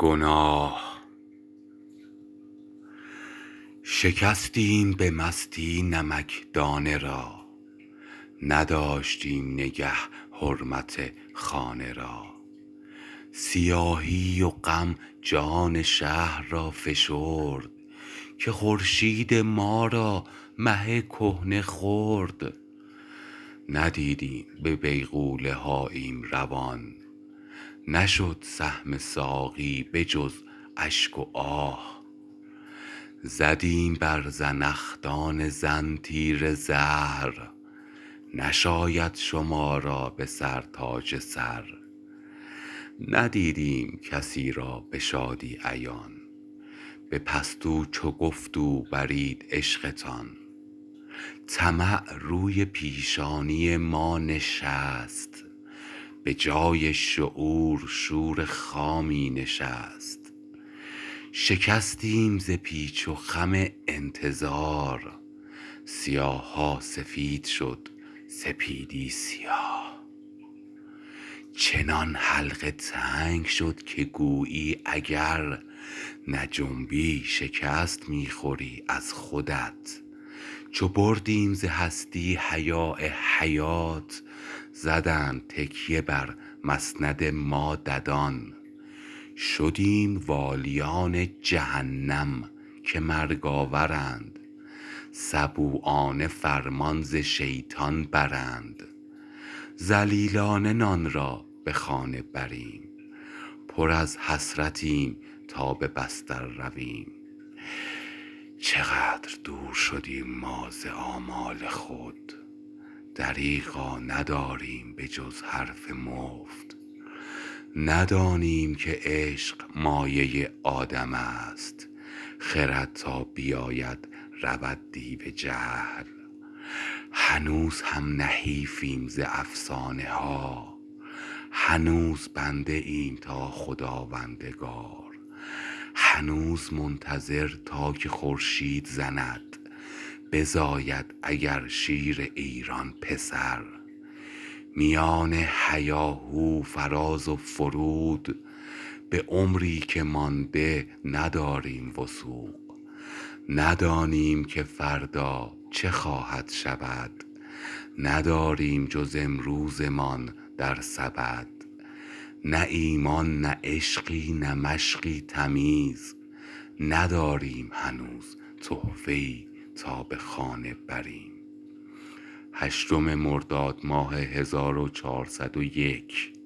گناه. شکستیم به مستی نمکدانه را. نداشتیم نگه حرمت خانه را. سیاهی و غم جان شهر را فشرد که خورشید ما را مه کهنه خورد. ندیدیم به بیغوله هاییم روان. نشد سهم ساقی به جز اشک و آه. زدیم بر زنخدان زن تیر زهر. نشاید شما را به سر تاج سر. ندیدیم کسی را به شادی عیان. به پستو چو گفت برید عشقتان. طمع روی پیشانی ما نشست. به جای شعور شور خامی نشست. شکستیم ز پیچ و خم انتظار. سیاها سفید شد سپیدی سیاه. چنان حلقه تنگ شد که گویی اگر نجنبی شکست می خوری از خودت. چو بردیم ز هستی حیاء حیات زدند تکیه بر مسند ما ددان. شدیم والیان جهنم که مرگ آورند سبوعانه فرمان ز شیطان برند. ذلیلانه نان را به خانه بریم پر از حسرتیم تا به بستر رویم. چقدر دور شدیم ما ز آمال خود؟ دریغا نداریم به جز حرف مفت. ندانیم که عشق مایه آدم است. خرد تا بیاید رود دیو جهل. هنوز هم نحیفیم ز افسانه ها. هنوز بنده ایم تا خداوندگار. هنوز منتظر تا که خورشید زند. بزاید اگر شیر ایران پسر. میان هیاهو فراز و فرود به عمری که مانده نداریم وثوق. ندانیم که فردا چه خواهد شود. نداریم جز امروزمان در سبد. نه ایمان نه عشقی نه مشقی تمیز نداریم هنوز تحفه‌ای تا به خانه بریم. هشتم مرداد ماه 1401